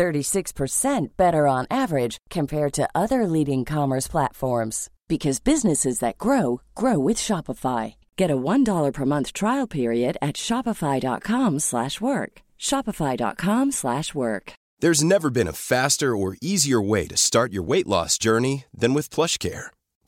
36% better on average compared to other leading commerce platforms because businesses that grow grow with Shopify. Get a $1 per month trial period at shopify.com/work. shopify.com/work. There's never been a faster or easier way to start your weight loss journey than with PlushCare.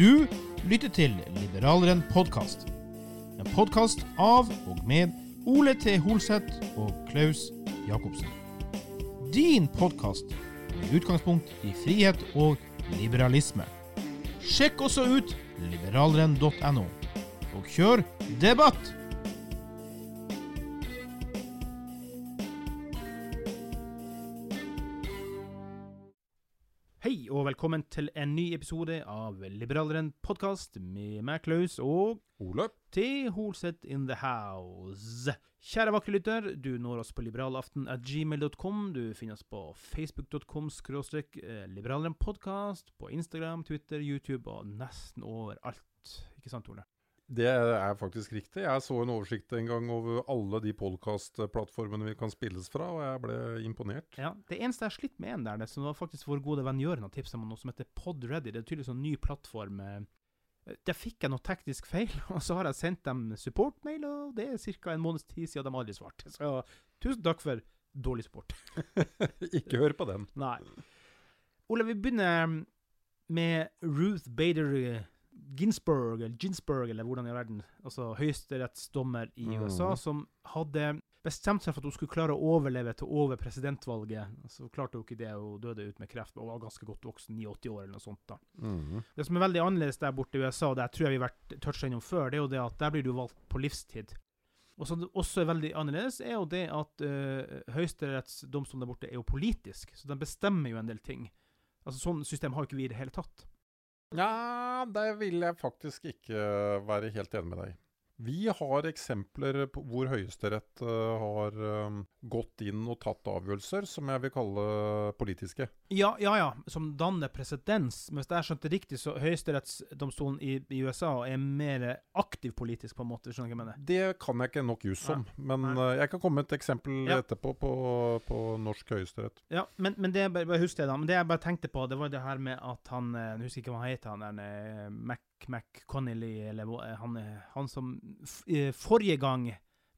Du lytter til Liberaleren podkast. En podkast av og med Ole T. Holseth og Klaus Jacobsen. Din podkast med utgangspunkt i frihet og liberalisme. Sjekk også ut liberaleren.no, og kjør debatt! Velkommen til en ny episode av Liberaleren podkast med meg, Klaus, og Ole? til Holseth in the house. Kjære vakre lytter, du når oss på liberalaften at gmail.com. Du finner oss på facebook.com skråstrek eh, liberaleren podkast, på Instagram, Twitter, YouTube og nesten overalt. Ikke sant, Ole? Det er faktisk riktig. Jeg så en oversikt en gang over alle de podkastplattformene vi kan spilles fra, og jeg ble imponert. Ja, Det eneste jeg har slitt med en der, det som var faktisk vår gode venn Jøren har tipsa om noe som heter Podready. Det er tydeligvis en ny plattform. eh, Der fikk jeg noe teknisk feil, og så har jeg sendt dem supportmail, og det er ca. en måneds tid siden de aldri svarte. Så tusen takk for dårlig support. Ikke hør på den. Nei. Ole, vi begynner med Ruth Bader Ginsburg, eller Ginsburg, eller hvordan i verden, altså høyesterettsdommer i USA, USA, som hadde bestemt seg for at hun skulle klare å overleve til over presidentvalget. Så klarte hun ikke det, hun døde ut med kreft. og var ganske godt voksen, 89 år eller noe sånt. da. Mm. Det som er veldig annerledes der borte i USA, og det tror jeg vi har vært toucha innom før, det er jo det at der blir du valgt på livstid. Og som også er veldig annerledes, er jo det at uh, høyesterettsdomstolen der borte er jo politisk, så den bestemmer jo en del ting. Altså Sånn system har ikke vi i det hele tatt. Ja, der vil jeg faktisk ikke være helt enig med deg. Vi har eksempler på hvor Høyesterett eh, har eh, gått inn og tatt avgjørelser som jeg vil kalle politiske. Ja, ja, ja, som danner presedens. Men hvis jeg skjønte riktig, så høyesterettsdomstolen i, i USA er mer aktiv politisk, på en måte. Skjønner du hva jeg mener? Det kan jeg ikke nok jus om, men Nei. eh, jeg kan komme med et eksempel Ja. etterpå på, på norsk høyesterett. Ja, men, men det bare, bare husk det da, men det jeg bare tenkte på, det var det her med at han Jeg husker ikke hva han heter, han der eh, Mac, McConnelly, eller eh, han, eh, han som eh, forrige gang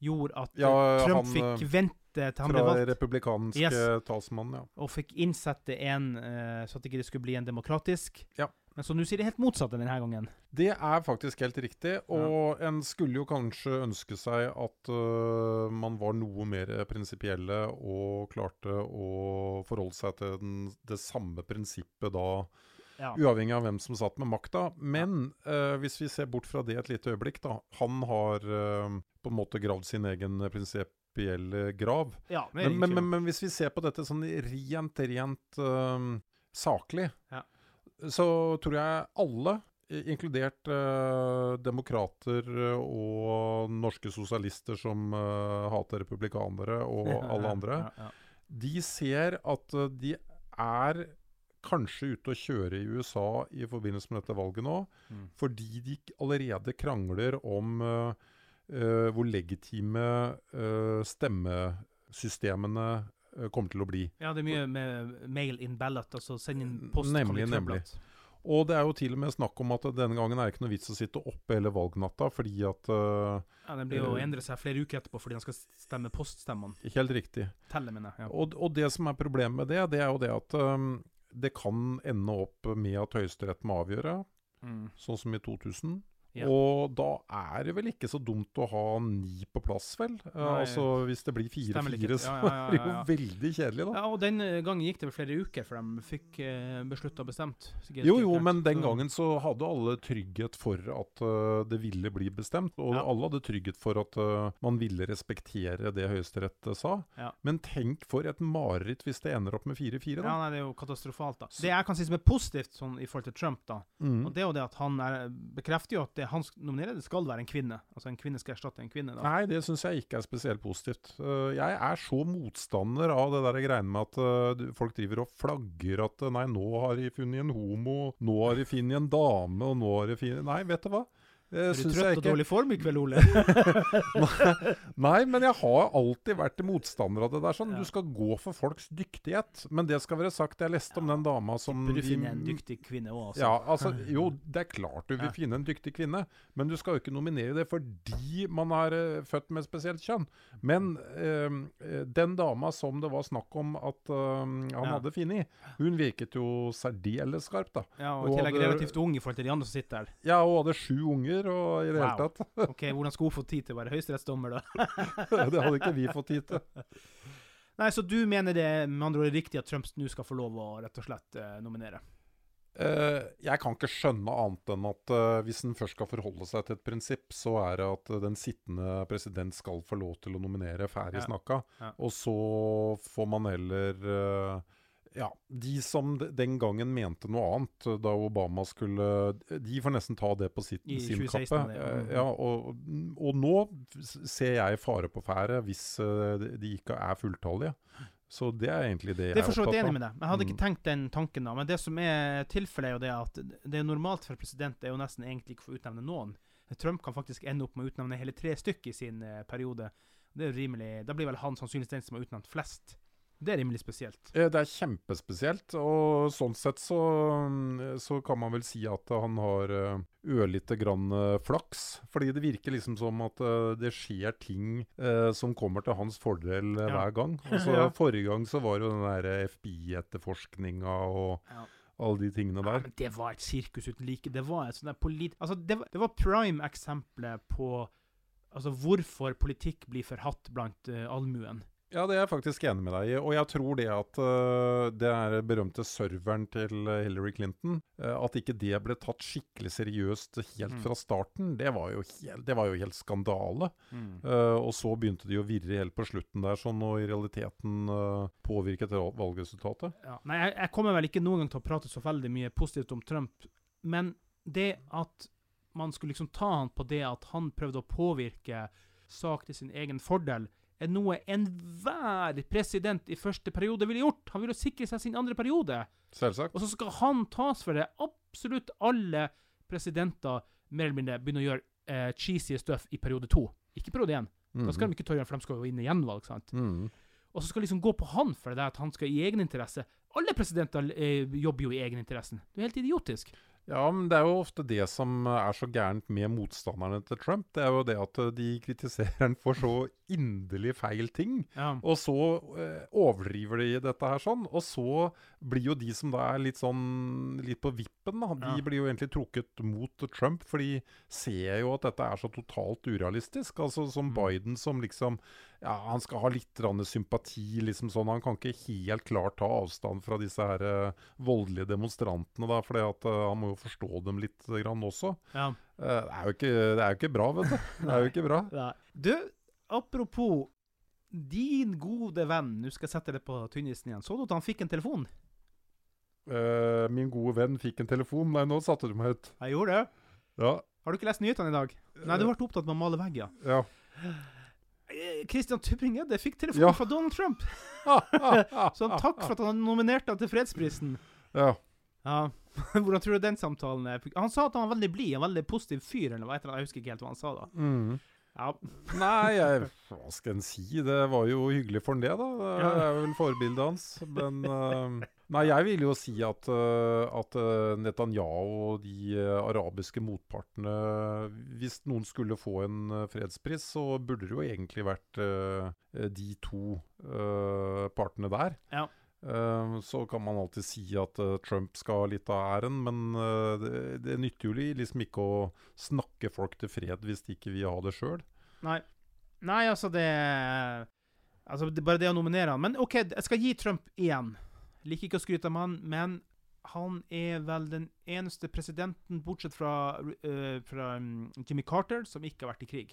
gjorde at Ja, Trump han, fikk vente til han ble valgt. Fra republikanske Yes. talsmann, ja. og fikk innsette en så at det ikke skulle bli en demokratisk. Ja. Men så nå sier det helt motsatte denne gangen. Det er faktisk helt riktig, og en skulle jo kanskje ønske seg at uh, man var noe mer prinsipielle og klarte å forholde seg til den, det samme prinsippet da, Ja. uavhengig av hvem som satt med makta. Men uh, hvis vi ser bort fra det et lite øyeblikk, da. Han har uh, på en måte gravd sin egen prinsipielle grav. ja Men, men, men, men hvis vi ser på dette sånn rent, rent uh, saklig, Ja. så tror jeg alle, inkludert uh, demokrater og norske sosialister som hater republikanere, og alle andre. De ser at de er kanskje ute å kjøre i USA i forbindelse med dette valget nå, Mm. fordi de allerede krangler om uh, uh, hvor legitime uh, stemmesystemene kommer til å bli. Ja, det er mye med mail in ballot, altså send inn post. Nemlig, nemlig. Og det er jo til og med snakk om at denne gangen er det ikke noe vits å sitte oppe hele valgnatta, fordi at uh, Ja, Den blir jo å endre seg flere uker etterpå fordi han skal stemme poststemmene. Helt riktig. Telle, mener jeg. Ja. Og, og det som er problemet med det, det er jo det at um, det kan ende opp med at Høyesterett må avgjøre, Mm. sånn som i 2000. Ja. Og da er det vel ikke så dumt å ha ni på plass, vel? Eh, Nei. altså Hvis det blir fire-fire, så Ja, ja, er det jo veldig kjedelig, da. Ja, og Den eh, gangen gikk det vel flere uker før de fikk uh, beslutta bestemt. Jo, jo, men den gangen så hadde alle trygghet for at uh, det ville bli bestemt. Og alle hadde trygghet for at uh, man ville respektere det Høyesterett sa. Men tenk for et mareritt hvis det ender opp med 4-4, da. Ja, nei, Det er jo katastrofalt. da. Så- Det jeg kan si som er positivt sånn, i forhold til Trump, da, Mm. og det er jo det at han er, bekrefter jo at det han nominerer, det skal være en kvinne. Altså en kvinne skal erstatte en kvinne. da. Nei, det syns jeg ikke er spesielt positivt. Øh, jeg er så motstander av det der greiene med at øh, folk driver og flagger at øh, nei, nå har de funnet en homo, nå har de funnet en dame, og nå har de funnet Nei, vet du hva? Det Er du trøtt og dårlig form i kveld, Ole? Nei, men jeg har alltid vært motstander av det der. sånn. Ja. Du skal gå for folks dyktighet. Men det skal være sagt, jeg leste om den dama som Bør du finner finne en dyktig kvinne òg, altså. Ja, altså, jo, det er klart du vil Ja. finne en dyktig kvinne, men du skal jo ikke nominere det fordi man er uh, født med spesielt kjønn. Men eh, eh, den dama som det var snakk om at uh, han Ja. hadde funnet, hun virket jo særdeles skarp, da. Ja, Og i tillegg relativt ung i forhold til de andre som sitter der. Ja, og hadde sju unger og i det Wow. hele tatt. Ok, Hvordan skulle hun få tid til å være høyesterettsdommer, da? det hadde ikke vi fått tid til. Nei, Så du mener det med andre ord er riktig at Trump nå skal få lov å rett og slett eh, nominere? Uh, jeg kan ikke skjønne annet enn at uh, hvis en først skal forholde seg til et prinsipp, så er det at uh, den sittende president skal få lov til å nominere, ferdig Ja. snakka. Ja. Og så får man heller Ja, de som den gangen mente noe annet, da Obama skulle De får nesten ta det på sitt, I sin 2016 kappe. ja. Eh, ja, og, og nå ser jeg fare på fære hvis eh, de- ikke er fulltallige. Så det er egentlig det jeg Det er opptatt enig med deg. Jeg hadde Mm. ikke tenkt den tanken da. Men det som er tilfellet, er jo det at det er normalt for president er jo nesten egentlig ikke å få utnevne noen. Trump kan faktisk ende opp med å utnevne hele tre stykker i sin eh, periode. Det er jo rimelig, Da blir vel han sannsynligvis den som har utnevnt flest. Det er rimelig spesielt. Det er kjempespesielt, og sånn sett så, mm, så kan man vel si at han har eh, ørlite grann eh, flaks. Fordi det virker liksom som at eh, det skjer ting eh, som kommer til hans fordel Ja. hver gang. Altså, Ja. Forrige gang så var jo den der FBI-etterforskninga og Ja. alle de tingene der. Ja, men det var et sirkus uten like. Det var et sånt polit... Altså, det var, var prime-eksempelet på altså, hvorfor politikk blir forhatt blant uh, allmuen. Ja, det er jeg faktisk enig med deg i. Og jeg tror det at uh, det er berømte serveren til øh, Hillary Clinton uh, At ikke det ble tatt skikkelig seriøst helt Mm. fra starten, det var jo helt, det var jo helt skandale. Eh, og så begynte de å virre helt på slutten der, sånn, og i realiteten påvirket valgresultatet. Ja. Nei, jeg, jeg kommer vel ikke noen gang til å prate så veldig mye positivt om Trump, men det at man skulle liksom ta han på det at han prøvde å påvirke sak til sin egen fordel, er noe enhver president i første periode ville gjort. Han ville sikre seg sin andre periode. Selvsagt. Og så skal han tas for det. Absolutt alle presidenter mer eller mindre begynner å gjøre eh, cheesy stuff i periode to. Ikke periode én. Da skal de ikke tørre, for de skal jo inn i gjenvalg. sant? Mhm. Og så skal liksom gå på han for det at han skal i egeninteresse. Alle presidenter eh, jobber jo i egeninteressen. Det er helt idiotisk. Ja, men det er jo ofte det som er så gærent med motstanderne til Trump. Det er jo det at øh, de kritiserer han for så inderlig feil ting. Ja. Og så eh, overdriver de dette her sånn, og så blir jo de som da er litt sånn litt på vippen, da, de Ja. blir jo egentlig trukket mot Trump, for de ser jo at dette er så totalt urealistisk. Altså som Mm. Biden som liksom Ja, han skal ha litt sympati, liksom sånn. Han kan ikke helt klart ta avstand fra disse her uh, voldelige demonstrantene, da, for han må jo forstå dem litt grann også. ja. Eh, det, er ikke, det er jo ikke bra, vet du. Det er jo ikke bra. Du, apropos din gode venn Nå skal jeg sette det på tynnisen igjen. Så du at han fikk en telefon? Eh, min gode venn fikk en telefon. Nei, nå satte du meg ut. Jeg gjorde det. Ja. Har du ikke lest nyhetene i dag? Nei, du ble opptatt med å male vegger. ja. Christian Tybring-Gjedde fikk telefon Ja. fra Donald Trump. Så han takk for at han nominerte han til fredsprisen. Ja. Ja, Hvordan tror du den samtalen er? Han sa at han var veldig blid, en veldig positiv fyr, eller hva heter? Jeg husker ikke helt hva han sa da. Mm. Ja, Nei, jeg, hva skal en si? Det var jo hyggelig for han det, da. Det er vel forbildet hans. Men eh, Nei, jeg vil jo si at, eh, at eh, Netanyahu og de eh, arabiske motpartene Hvis noen skulle få en fredspris, så burde det jo egentlig vært de to partene der. Ja. Så kan man alltid si at Trump skal ha litt av æren, men det, det nytter jo liksom ikke å snakke folk til fred hvis de ikke vil ha det sjøl. Nei. Nei, altså det Altså, det, bare det å nominere han. Men OK, jeg skal gi Trump én. Liker ikke å skryte av han, men han er vel den eneste presidenten, bortsett fra, uh, fra um, Jimmy Carter, som ikke har vært i krig.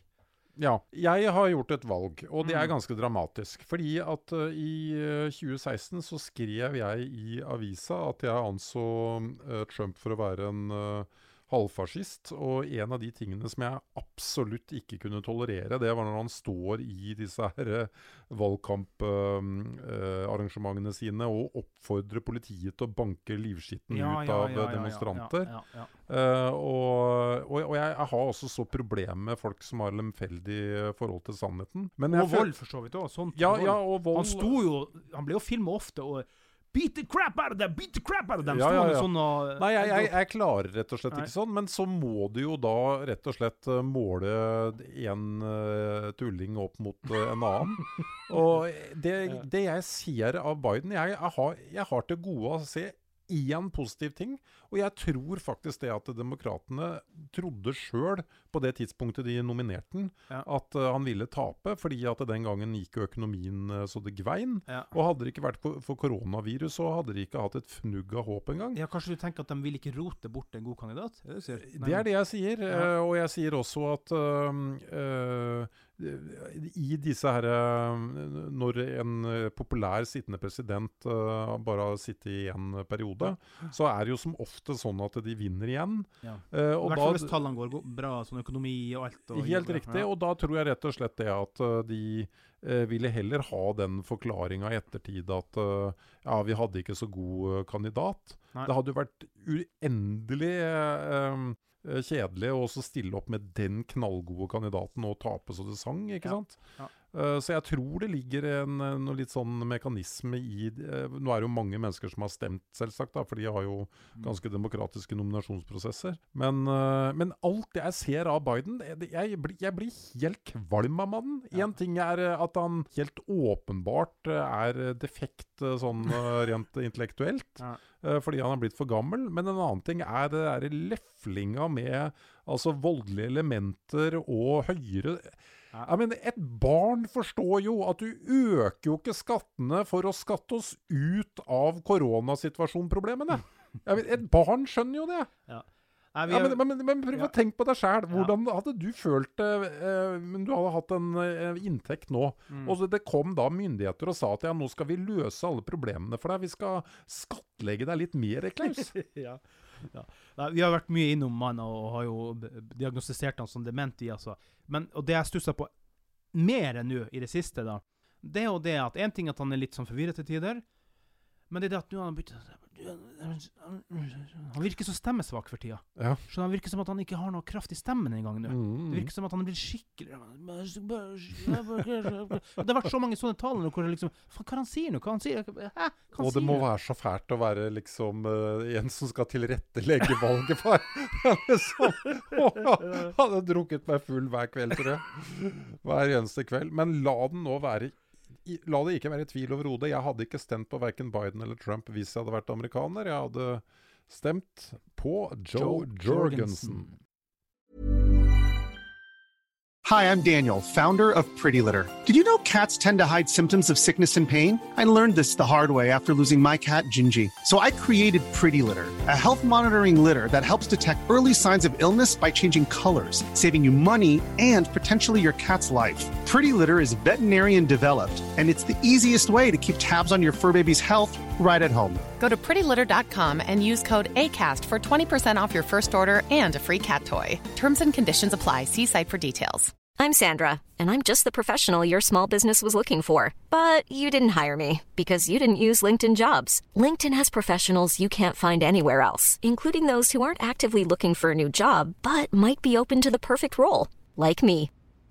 Ja. Jeg har gjort et valg, og det er Mm. ganske dramatisk. Fordi at uh, i eh, 2016 så skrev jeg i avisa at jeg anså uh, Trump for å være en eh, halvfascist. Og en av de tingene som jeg absolutt ikke kunne tolerere, det var når han står i disse her eh, valgkamparrangementene sine og oppfordrer politiet til å banke livskitten ut av eh, demonstranter. Ja, ja, ja. Uh, og, og, og jeg, jeg har også så problemer med folk som har lemfeldig eh, forhold til sannheten. Men Og vold, for så vidt òg. Ja, ja, vold Han sto jo Han ble jo filma ofte og Beat the crap out of them! Beat the crap out of them! Ja, ja, ja. sånn og Nei, jeg, jeg, jeg klarer rett og slett Nei. ikke sånn. Men så må du jo da rett og slett eh, måle en uh, tulling opp mot uh, en annen. Og det, det jeg ser av Biden Jeg, jeg, har, har til gode å se én positiv ting. Og jeg tror faktisk det at demokratene trodde sjøl, på det tidspunktet de nominerte den, Ja. at uh, han ville tape. Fordi at den gangen gikk økonomien uh, så det gvein. Ja. Og hadde det ikke vært for for koronavirus, så hadde de ikke hatt et fnugg av håp engang. Ja, Kanskje du tenker at de vil ikke rote bort en god kandidat? Det, Det er det jeg sier. Ja. Uh, og jeg sier også at i disse her øh, Når en øh, populær sittende president øh, bare har sittet i en periode, så er det jo som ofte sånn at de vinner igjen. Ja. Eh, I hvert fall hvis tallene går bra, sånn økonomi og alt. Og helt riktig. Og da tror jeg rett og slett det at de ville heller ha den forklaringa i ettertid at ja, vi hadde ikke så god kandidat. Nei. Det hadde jo vært uendelig kjedelig å også stille opp med den knallgode kandidaten og tape så det sang, ikke Ja. sant? Ja. Eh, så jeg tror det ligger en, eh, noe litt sånn mekanisme i eh, Nå er det jo mange mennesker som har stemt, selvsagt, da, for de har jo Mm. ganske demokratiske nominasjonsprosesser. Men, men alt jeg ser av Biden jeg, jeg blir helt kvalm av mannen. Én ting er at han helt åpenbart er defekt sånn rent intellektuelt. Ja. fordi han er blitt for gammel. Men en annen ting er det der leflinga med altså voldelige elementer og høyere Ja. Jeg mener, Et barn forstår jo at du øker jo ikke skattene for å skatte oss ut av koronasituasjonproblemene. Et barn skjønner jo det. Nei, Ja, men, men, men prøv Ja. å tenke på deg sjæl. Hvordan hadde du følt det eh, du hadde hatt en eh, inntekt nå, Mm. og så det kom da myndigheter og sa at ja, nå skal vi løse alle problemene for deg. Vi skal skattlegge deg litt mer, Klaus. ja. Ja. Nei, vi har vært mye innom mannen og har jo diagnostisert han som dement. altså. Men, og det jeg stusser på mer enn nå i det siste, da, det er jo det at en ting er at han er litt sånn forvirret til tider, men det er det at nå har han begynt Han virker så stemmesvak for tida. Ja. Så han virker som at han ikke har noe kraft i stemmen engang nå. Mm. Det virker som at han blir skikkelig Det har vært så mange sånne taler nå hvor det liksom hva han sier nå? Hva han sier? Hæ? Hva han Og det sier må nå? være så fælt å være liksom uh, en som skal tilrettelegge valget for Han hadde drukket meg full hver kveld, tror jeg. Hver eneste kveld. Men la den nå være La det ikke være i tvil overhodet. Jeg hadde ikke stemt på verken Biden eller Trump hvis jeg hadde vært amerikaner. Jeg hadde stemt på Joe, Jorgensen. Hi, I'm Daniel, founder of Pretty Litter. Did you know cats tend to hide symptoms of sickness and pain? I learned this the hard way after losing my cat, Gingy. So I created Pretty Litter, a health monitoring litter that helps detect early signs of illness by changing colors, saving you money and potentially your cat's life. Pretty Litter is veterinarian developed, and it's the easiest way to keep tabs on your fur baby's health right at home. Go to prettylitter.com and use code ACAST for 20% off your first order and a free cat toy. Terms and conditions apply. See site for details. I'm Sandra, and I'm just the professional your small business was looking for. But you didn't hire me because you didn't use LinkedIn jobs. LinkedIn has professionals you can't find anywhere else, including those who aren't actively looking for a new job but might be open to the perfect role, like me.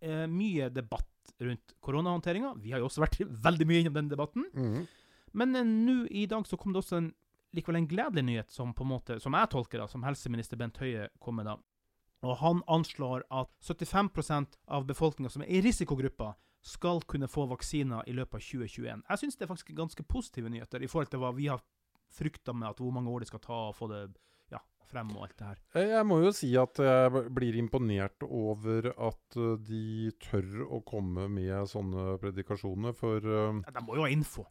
Eh, mye debatt rundt koronahåndteringa. Vi har jo også vært veldig mye innom den debatten. Mhm. Men eh, nå i dag så kom det også en, likevel en gledelig nyhet, som på en måte, som jeg tolker da, som helseminister Bent Høie kom med da. Og han anslår at 75% av befolkninga som er i risikogruppa, skal kunne få vaksiner i løpet av 2021. Jeg syns det er faktisk ganske positive nyheter i forhold til hva vi har frykta med at hvor mange år det skal ta å få det frem og alt det her. Eh, Jeg må jo si at jeg blir imponert over at eh, de tør å komme med sånne predikasjoner, for eh, Ja, De må jo ha info.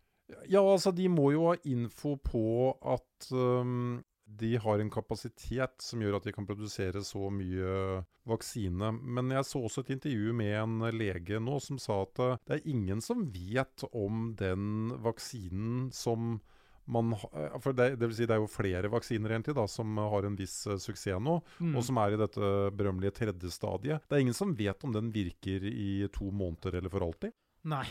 Ja, altså, de må jo ha info på at um, de har en kapasitet som gjør at de kan produsere så mye vaksine. Men jeg så også et intervju med en lege nå som sa at det er ingen som vet om den vaksinen som man eh, For det, det vil si det er jo flere vaksiner egentlig da, som har en viss uh, suksess nå, Mm. og som er i dette berømmelige tredje stadiet. Det er ingen som vet om den virker i to måneder eller for alltid. Nei.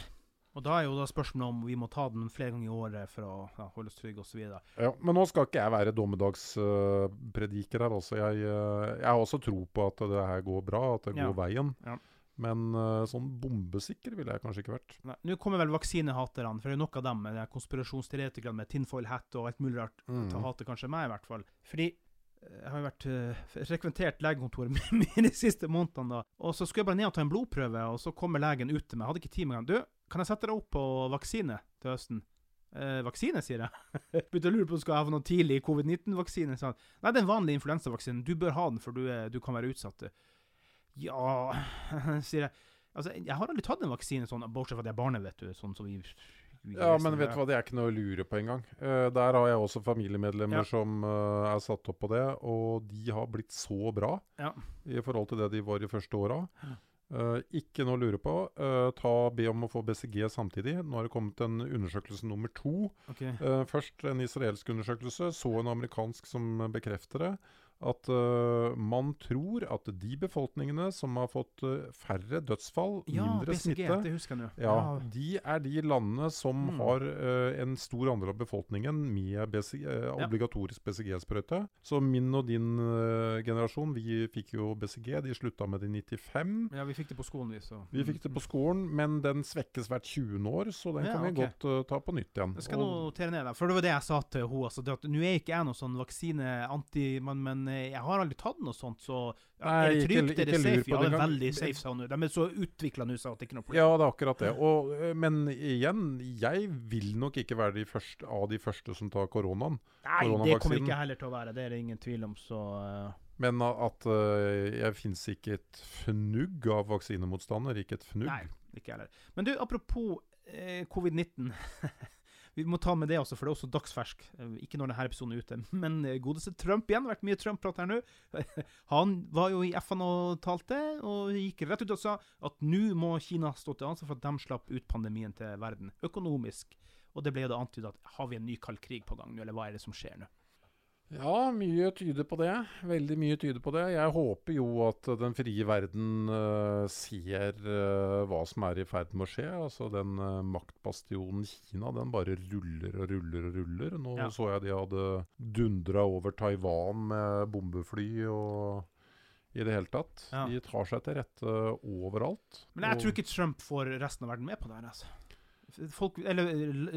Og da er jo da spørsmålet om vi må ta den flere ganger i året for å ja, holde oss trygge osv. Ja, men nå skal ikke jeg være dommedagsprediker her. Altså. Jeg, uh, jeg har også tro på at det her går bra, at det Ja. går veien. Ja. Men eh, sånn bombesikker ville jeg kanskje ikke vært. Nei, Nå kommer vel vaksinehaterne, for det er nok av dem, med konspirasjonsteoretikerne med tinfoil hat og alt mulig rart, Mm. til å hate kanskje meg, i hvert fall. Fordi eh, jeg har jo vært uh, frekventert legekontoret mine de siste månedene, da. Og så skulle jeg bare ned og ta en blodprøve, og så kommer legen ut til meg. Jeg hadde ikke tid med en gang. Du, kan jeg sette deg opp på vaksine til høsten? Eh, vaksine, sier jeg. Begynte å lure på om jeg skal ha noen tidlig covid-19-vaksine. Sånn. Nei, det er en vanlig influensavaksine. Du bør ha den, for du, er, du kan være utsatt. Ja sier jeg. Altså, jeg har aldri tatt en vaksine sånn, bortsett fra at jeg er barnet, vet du. Sånn som vi, vi Ja, men vet du hva, det er ikke noe å lure på engang. Uh, der har jeg også familiemedlemmer Ja. som uh, er satt opp på det, og de har blitt så bra Ja. i forhold til det de var i første åra. Eh, ikke noe å lure på. Uh, ta, be om å få BCG samtidig. Nå har det kommet en undersøkelse nummer to. Okay. Uh, først en israelsk undersøkelse, så en amerikansk som bekrefter det. At uh, man tror at de befolkningene som har fått uh, færre dødsfall, Ja, mindre BCG, smitte det husker jeg nå. ja, Ja. De er de landene som Mm. har uh, en stor andel av befolkningen med BCG, obligatorisk BCG-sprøyte. Så min og din generasjon, vi fikk jo BCG. De slutta med det i 95. Ja, vi fikk det på skolen, vi, så Vi fikk det på skolen, men den svekkes hvert 20. år, så den kan vi okay. godt ta på nytt igjen. Jeg skal Og- notere ned da, For det var det jeg sa til henne. Altså, nå er ikke jeg noen sånn vaksine-anti, men, jeg har aldri tatt noe sånt, så Nei, er det ikke- trygt? Er det safe? Ja, det er veldig safe, sa hun. De er så utvikla nå, så det ikke er noe problem. Ja, det er akkurat det. Og, eh, men igjen, jeg vil nok ikke være de første, av de første som tar koronaen. Nei, det kommer ikke heller til å være. Det er det ingen tvil om, så eh, Men at uh, jeg finnes ikke et fnugg av vaksinemotstander. Ikke et fnugg. Nei, ikke heller. Men du, apropos eh, covid-19. Vi må ta med det også, for det er også dagsfersk. Eh, Ikke når denne episoden er ute. Men eh, godeste Trump igjen. Det har vært mye Trump-prat her nå. Han var jo i FN og talte, og gikk rett ut og sa at nå må Kina stå til ansvar for at de slapp ut pandemien til verden, økonomisk. Og det ble jo da antydet at har vi en ny kald krig på gang nå, eller hva er det som skjer nå? Ja, mye tyder på det. Veldig mye tyder på det. Jeg håper jo at den frie verden uh, ser uh, hva som er i ferd med å skje. Altså Den uh, maktbastionen Kina, den bare ruller og ruller og ruller. Nå Ja. så jeg de hadde dundra over Taiwan med bombefly og i det hele tatt. Ja. De tar seg til rette overalt. Men jeg Og- tror ikke Trump får resten av verden med på det her, altså. Folk, eller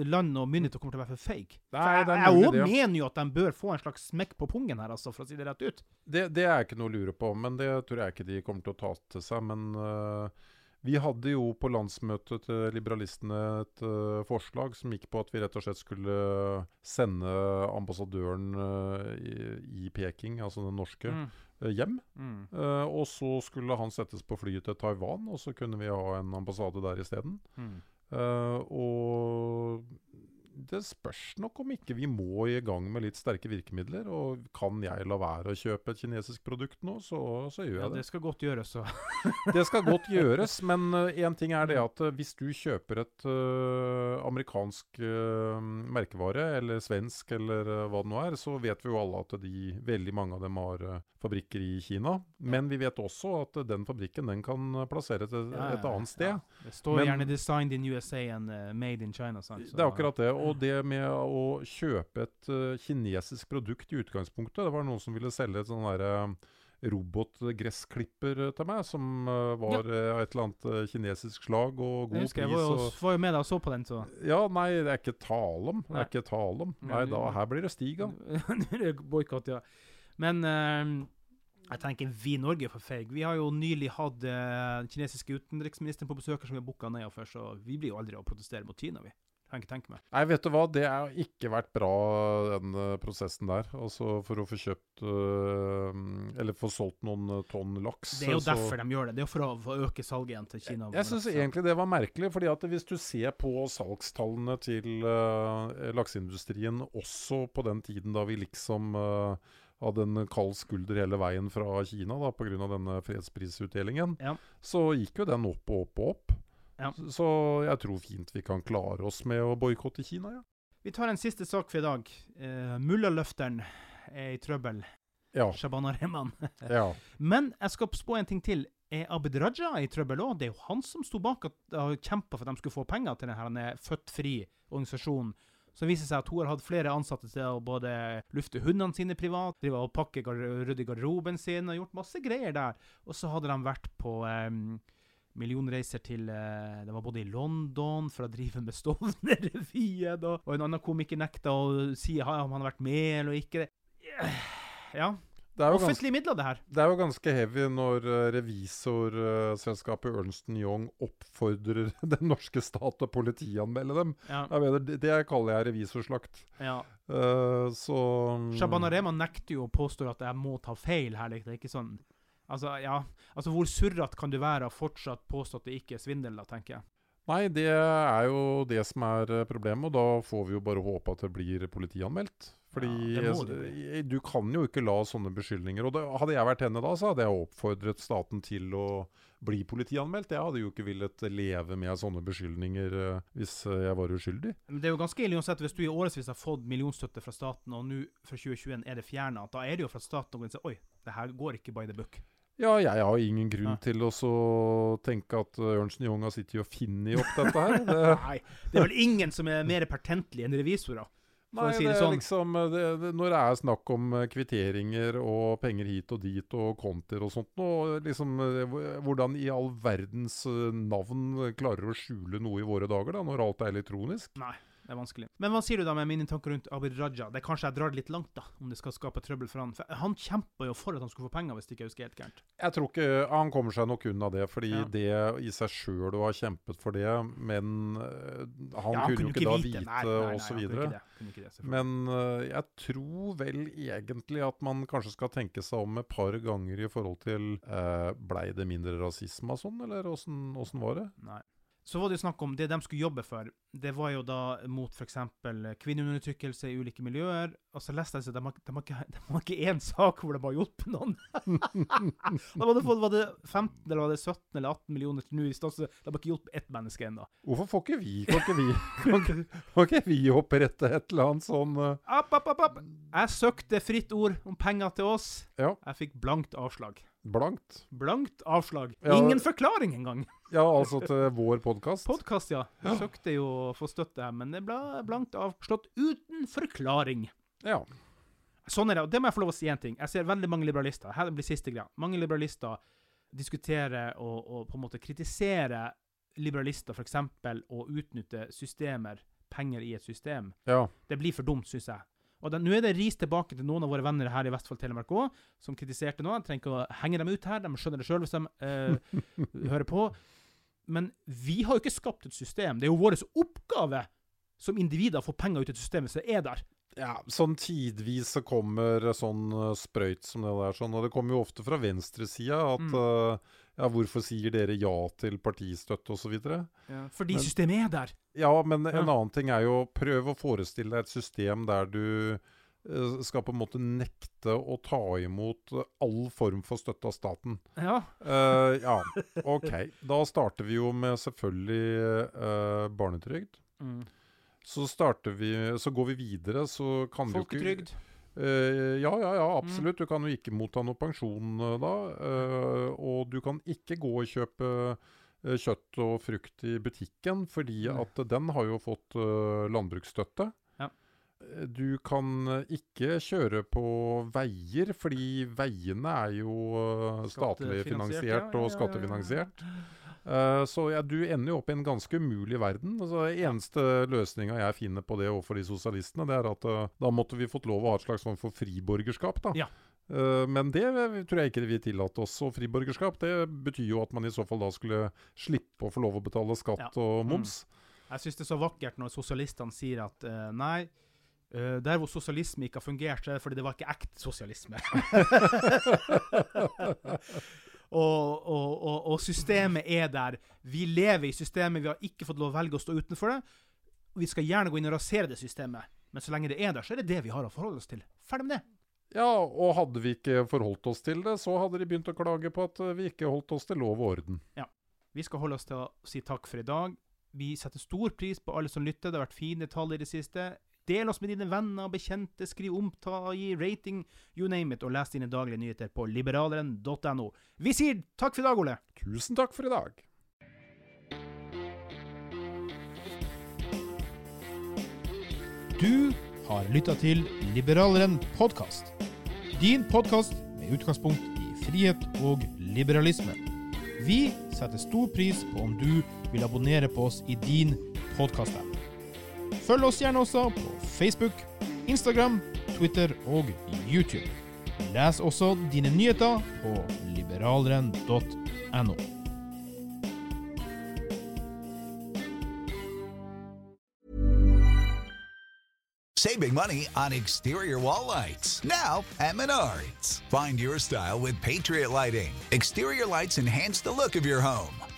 land og myndigheter kommer til å være for fake. Nei, For jeg òg ja. mener jo at de bør få en slags smekk på pungen her, altså, for å si det rett ut. Det, det er ikke noe å lure på, men det tror jeg ikke de kommer til å ta til seg. Men uh, vi hadde jo på landsmøtet til Liberalistene et uh, forslag som gikk på at vi rett og slett skulle sende ambassadøren uh, i, i Peking, altså den norske, Mm. hjem. Mm. Uh, og så skulle han settes på flyet til Taiwan, og så kunne vi ha en ambassade der isteden. Mm. Uh, og det spørs nok om ikke vi må i gang med litt sterke virkemidler. Og kan jeg la være å kjøpe et kinesisk produkt nå, så, så gjør Ja, jeg det. det skal godt gjøres, så. Det skal godt gjøres, men én ting er det at uh, hvis du kjøper et uh, amerikansk merkevare, eller svensk, eller hva det nå er, så vet vi jo alle at de, veldig mange av dem har fabrikker i Kina. Men vi vet også at den fabrikken den kan plassere et, Ja, ja, et annet sted. ja. Det står Men- gjerne 'designed in USA and made in China'. Sant? Så- Det er akkurat det. Og det med å kjøpe et uh, kinesisk produkt i utgangspunktet Det var noen som ville selge et sånn derre robotgressklipper uh, til meg, som uh, var ja. et eller annet kinesisk slag og god pris. jeg var jo, var jo med deg og så på den, så ja, nei, det er ikke tale om. Det er ikke tale om. Nei, da, her blir det stig av. Boikott, ja. Men jeg tenker vi i Norge er for feige. Vi har jo nylig hatt den kinesiske utenriksministeren på besøk som vi har booka ned for, så vi blir jo aldri å protestere mot Kina, vi. Kan ikke tenke meg. Nei, vet du hva, det har ikke vært bra, den uh, prosessen der. Altså for å få kjøpt øh, Eller få solgt noen uh, tonn laks. Det er jo så- derfor de gjør det. Det er jo for å, for å øke salget igjen til Kina. Jeg syns egentlig det var merkelig, fordi at hvis du ser på salgstallene til øh, lakseindustrien også på den tiden da vi liksom øh, hadde en kald skulder hele veien fra Kina da pga. denne fredsprisutdelingen, Ja. så gikk jo den opp og opp og opp. Ja. Så- Så jeg tror fint vi kan klare oss med å boikotte Kina, ja. Vi tar en siste sak for i dag. Uh, Mullaløfteren er i trøbbel. Ja. Shabana Rehman. ja. Men jeg skal spå en ting til. Er Abid Raja i trøbbel òg? Det er jo han som sto bak og kjempa for at de skulle få penger til denne Født Fri-organisasjonen. Så viser det seg at hun har hatt flere ansatte til å både lufte hundene sine privat, drive og pakke rydde garderoben sin, og gjort masse greier der. Og så hadde de vært på em, millionreiser til eh, Det var både i London for å drive med Stovner-revyen, og, og en annen komiker nekta å si om han har vært med eller ikke. Ja. Det er, ganske, Offentlige midler, det her. det er jo ganske heavy når uh, revisorselskapet Ernst Young oppfordrer den norske stat å politianmelde dem. Ja. Mener, det, det kaller jeg revisorslakt. ja. Uh, så Shabana Rehman nekter jo å påstå at jeg må ta feil her. Det er ikke sånn Altså, ja. Altså, hvor surrete kan du være og fortsatt påstå at det ikke er svindel, da, tenker jeg. Nei, det er jo det som er eh, problemet, og da får vi jo bare håpe at det blir politianmeldt. Fordi Ja, jeg- du kan jo ikke la sånne beskyldninger Og det, hadde jeg vært henne da, så hadde jeg oppfordret staten til å bli politianmeldt. Jeg hadde jo ikke villet leve med sånne beskyldninger eh, hvis eh, jeg var uskyldig. Men det er jo ganske ille uansett hvis du i årevis har fått millionstøtte fra staten, og nå fra 2021 er det fjerna. Da er det jo fra staten å gå inn og si oi, det her går ikke by the book. Ja, jeg har ingen grunn Ja. til å så tenke at eh, Ernst Young har sittet og funnet opp dette her. Det, Nei, det er vel ingen som er mer pertentlig enn revisorer. Nei, si det det sånn. liksom eh, det, Når det er snakk om eh, kvitteringer og penger hit og dit og konter og sånt, og liksom eh, hvordan i all verdens eh, navn klarer å skjule noe i våre dager, da, når alt er elektronisk? Nei. Det er vanskelig. Men hva sier du da med mine tanker rundt Abid Raja? Det er Kanskje jeg drar det litt langt, da, om det skal skape trøbbel for han. For han kjempa jo for at han skulle få penger, hvis det ikke jeg husker helt gærent. Jeg tror ikke Han kommer seg nok unna det, fordi Ja. det i seg sjøl å ha kjempet for det, men øh, han Ja, kunne jo ikke da vite. vite, nei, nei, osv. han. Men øh, jeg tror vel egentlig at man kanskje skal tenke seg om et par ganger i forhold til uh, Blei det mindre rasisme og sånn, eller åssen var det? Nei. Så var det jo snakk om det de skulle jobbe for. Det var jo da mot f.eks. kvinneundertrykkelse i ulike miljøer. Og så leste jeg at de har, de har ikke, de har ikke én sak hvor de har hjulpet noen. de var det, fått- var det 15 eller var det 17 eller 18 millioner til nå i stedet, så de har ikke hjulpet ett menneske ennå. Hvorfor får ikke vi Kan ikke vi, kan ikke, kan ikke vi opprette et eller annet sånn uh... App, app, app. Jeg søkte fritt ord om penger til oss. Ja. Jeg fikk blankt avslag. Blankt? Blankt avslag. Ja. Ingen forklaring engang. Ja, altså til vår podkast? Podkast, ja. Jeg søkte jo å få støtte, her, men det ble blankt avslått uten forklaring. Ja. Sånn er det. Og det må jeg få lov å si en ting. Jeg ser veldig mange liberalister. Her blir siste greia. Mange liberalister diskuterer og, og på en måte kritiserer liberalister f.eks. å utnytte systemer, penger i et system. ja. Det blir for dumt, syns jeg. Og Nå er det ris tilbake til noen av våre venner her i Vestfold Telemark òg, som kritiserte noe. Jeg trenger ikke å henge dem ut her, de skjønner det sjøl hvis de eh, hører på. Men vi har jo ikke skapt et system. Det er jo vår oppgave som individer å få penger ut system hvis det er der. Ja, sånn tidvis så kommer sånn uh, sprøyt som det der, sånn, og det kommer jo ofte fra venstresida at Mm. uh, ja, hvorfor sier dere ja til partistøtte osv.? Fordi Men- systemet er der. Ja, men en Ja. annen ting er jo prøv å forestille deg et system der du uh, skal på en måte nekte å ta imot all form for støtte av staten. Ja. Uh, ja, OK. Da starter vi jo med selvfølgelig uh, barnetrygd. Mm. Så starter vi Så går vi videre, så kan du ikke Folketrygd. Eh, ja, ja, ja, Mm. absolutt. Du kan jo ikke motta noe pensjon uh, da. Uh, og du kan ikke gå og kjøpe kjøtt og frukt i butikken, fordi Nei. at den har jo fått landbruksstøtte. Ja. Du kan ikke kjøre på veier, fordi veiene er jo statlig finansiert og skattefinansiert. Eh, så ja, du ender jo opp i en ganske umulig verden. Altså, eneste løsninga jeg finner på det overfor de sosialistene, det er at uh, da måtte vi fått lov å ha et slags form for friborgerskap. da. Ja. Eh, men det tror jeg ikke vi tillater oss. Og friborgerskap det betyr jo at man i så fall da skulle slippe å få lov å betale skatt Ja. og Mm. moms. Jeg syns det er så vakkert når sosialistene sier at nei, Uh, der hvor sosialisme ikke har fungert, så er det fordi det var ikke ekte sosialisme. og, og, og, systemet er der. Vi lever i systemet, vi har ikke fått lov å velge å stå utenfor det. Vi skal gjerne gå inn og rasere det systemet, men så lenge det er der, så er det det vi har å forholde oss til. Ferdig med det. Ja, og hadde vi ikke forholdt oss til det, så hadde de begynt å klage på at vi ikke holdt oss til lov og orden. Ja. Vi skal holde oss til å si takk for i dag. Vi setter stor pris på alle som lytter. Det har vært fine tall i det siste. Del oss med dine venner og bekjente. Skriv omtale, gi rating, you name it. Og les dine daglige nyheter på liberaleren.no. Vi sier takk for i dag, Ole. Tusen takk for i dag. Du har lytta til Liberaleren podkast. Din podkast med utgangspunkt i frihet og liberalisme. Vi setter stor pris på om du vil abonnere på oss i din podkast-app. Følg oss gjerne også på Facebook, Instagram, Twitter og YouTube. Les også dine nyheter på liberaleren.no. Save big money on exterior wall lights. Now at Menards. Find your style with Patriot Lighting. Exterior lights enhance the look of your home.